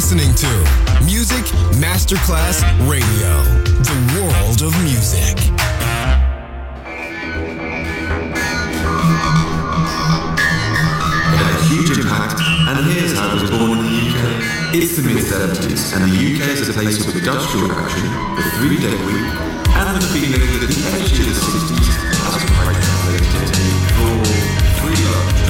listening to Music Masterclass Radio, the world of music. A huge impact, and here's how it was born in the UK. It's the mid-70s, and the UK is a place of industrial action, the three-day week, and the feeling that the energy of the 60s hasn't quite translated into full freedom.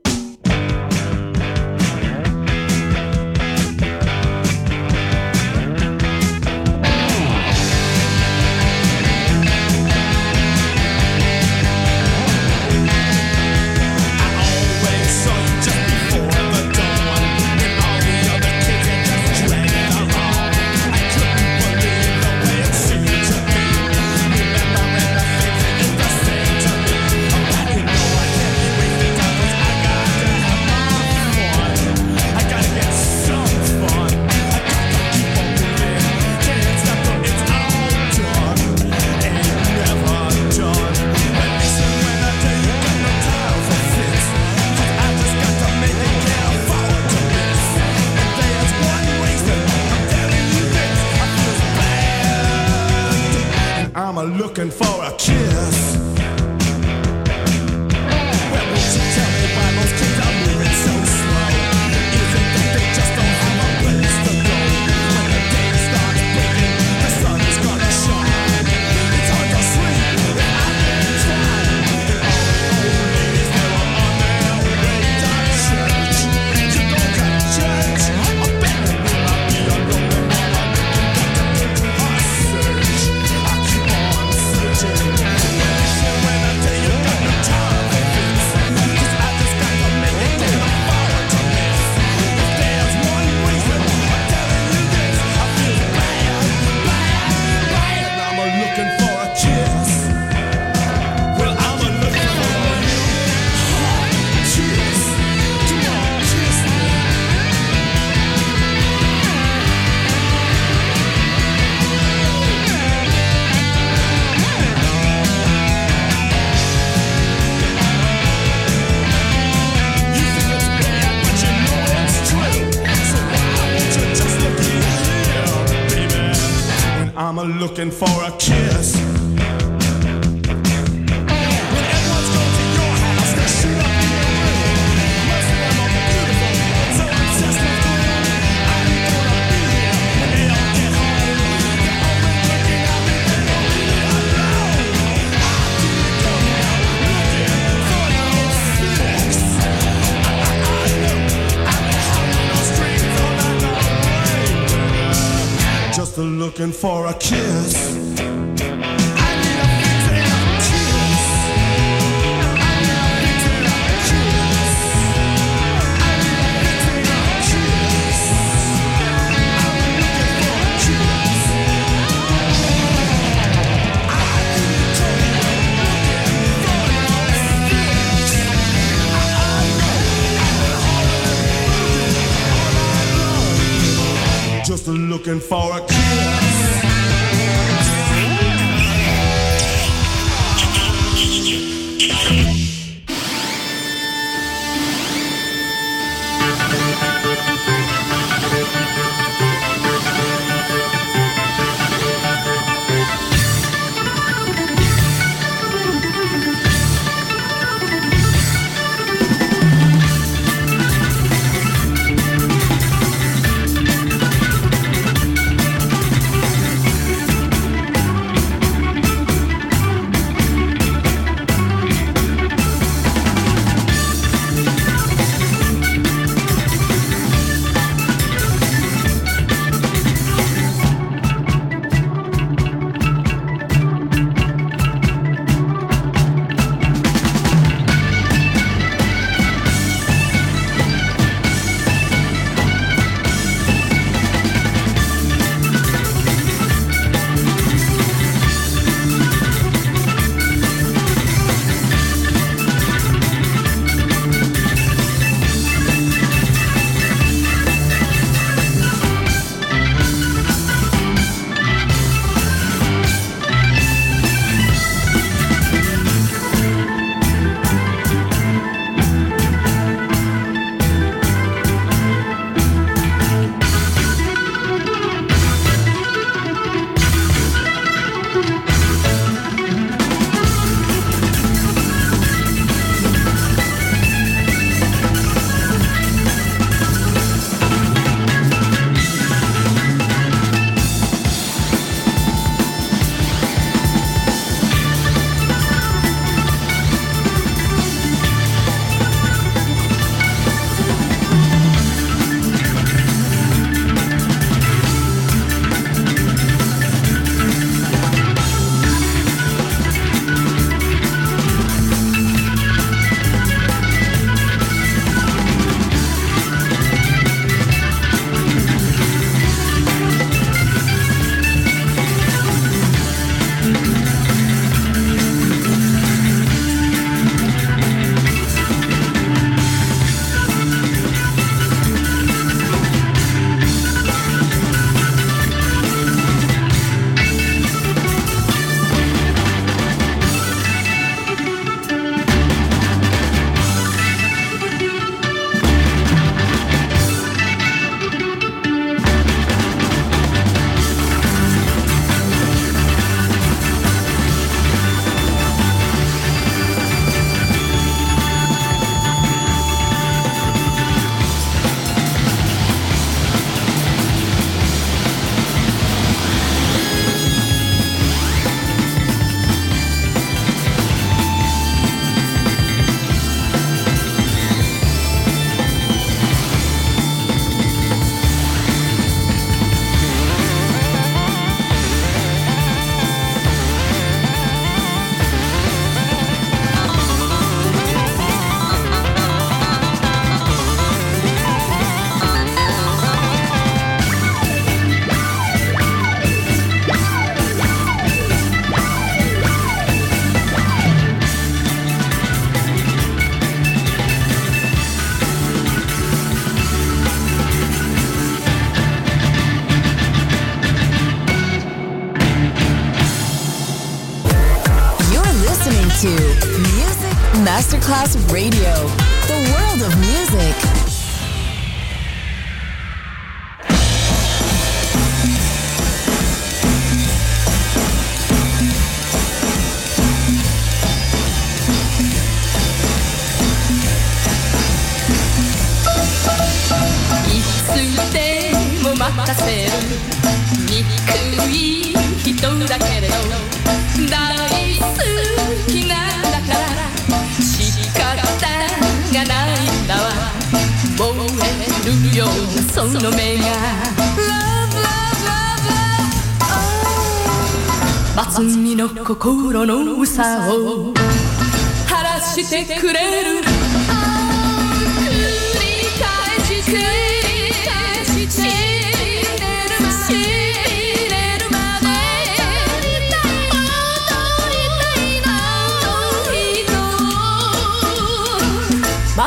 looking for a kiss.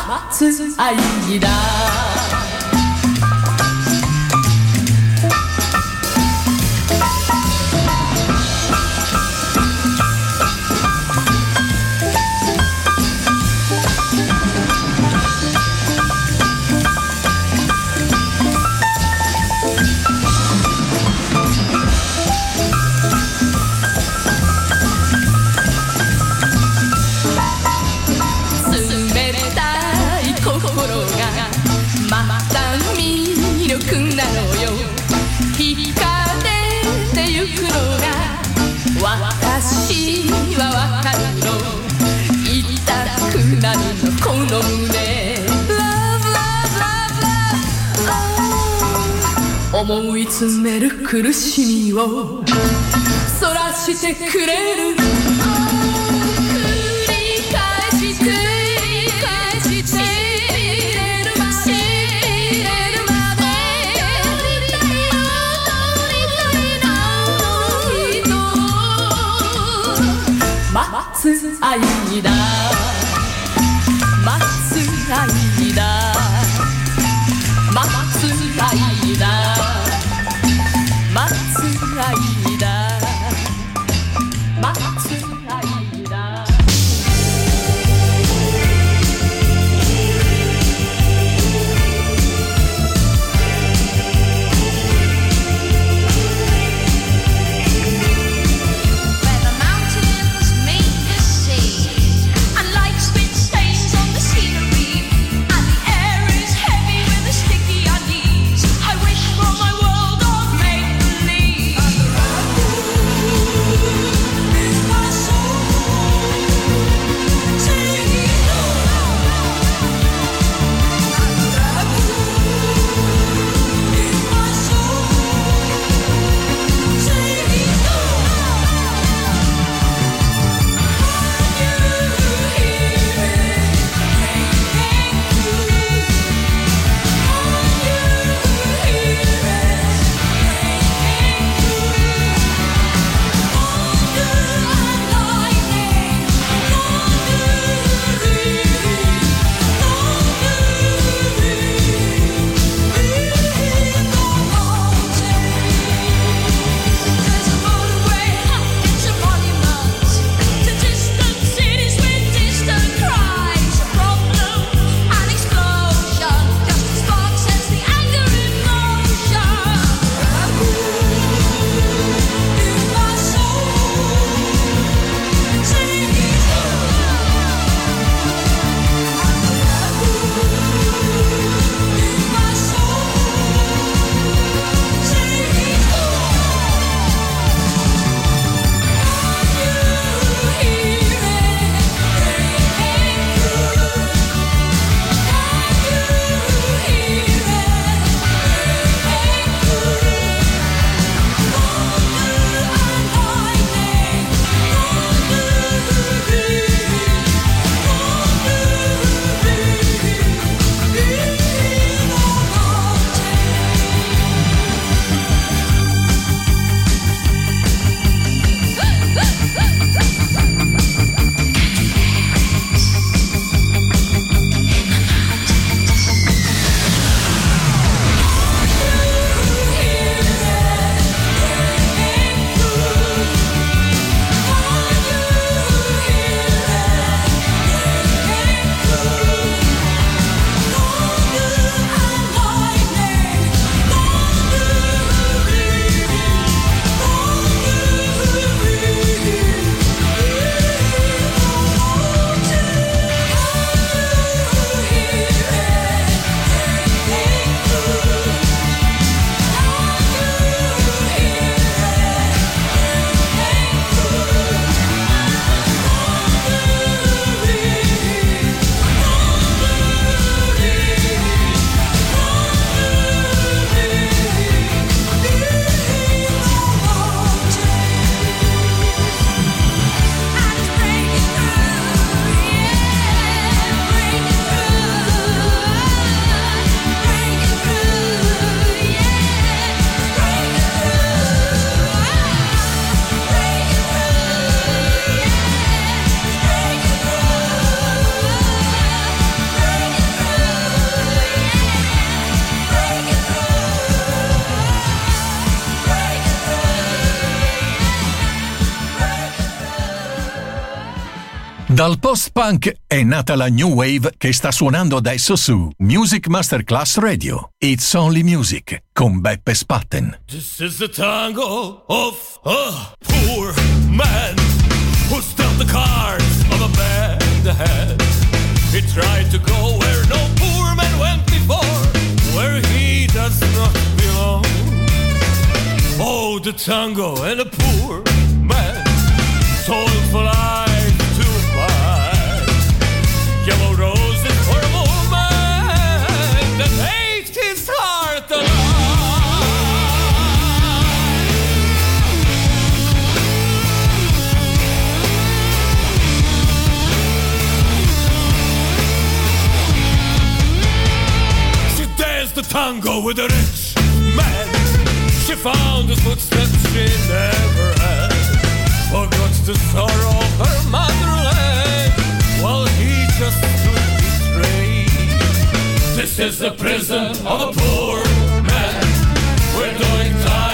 마순아입니다. 見つめる苦しみを。そらしてくれる。繰り返して繰り返して待つ間待つ間 post-punk è nata la new wave che sta suonando adesso su Music Masterclass Radio. It's Only Music con Beppe Spatten. This is the tango of a poor man who's dealt the cards of a bad hand. He tried to go where no poor man went before, where he does not belong. Oh, the tango and the poor tango with a rich man. She found the footsteps she never had. Forgot the sorrow of her motherland, while he just stood betrayed. This is the prison of a poor man. We're doing time.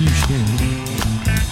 you stand.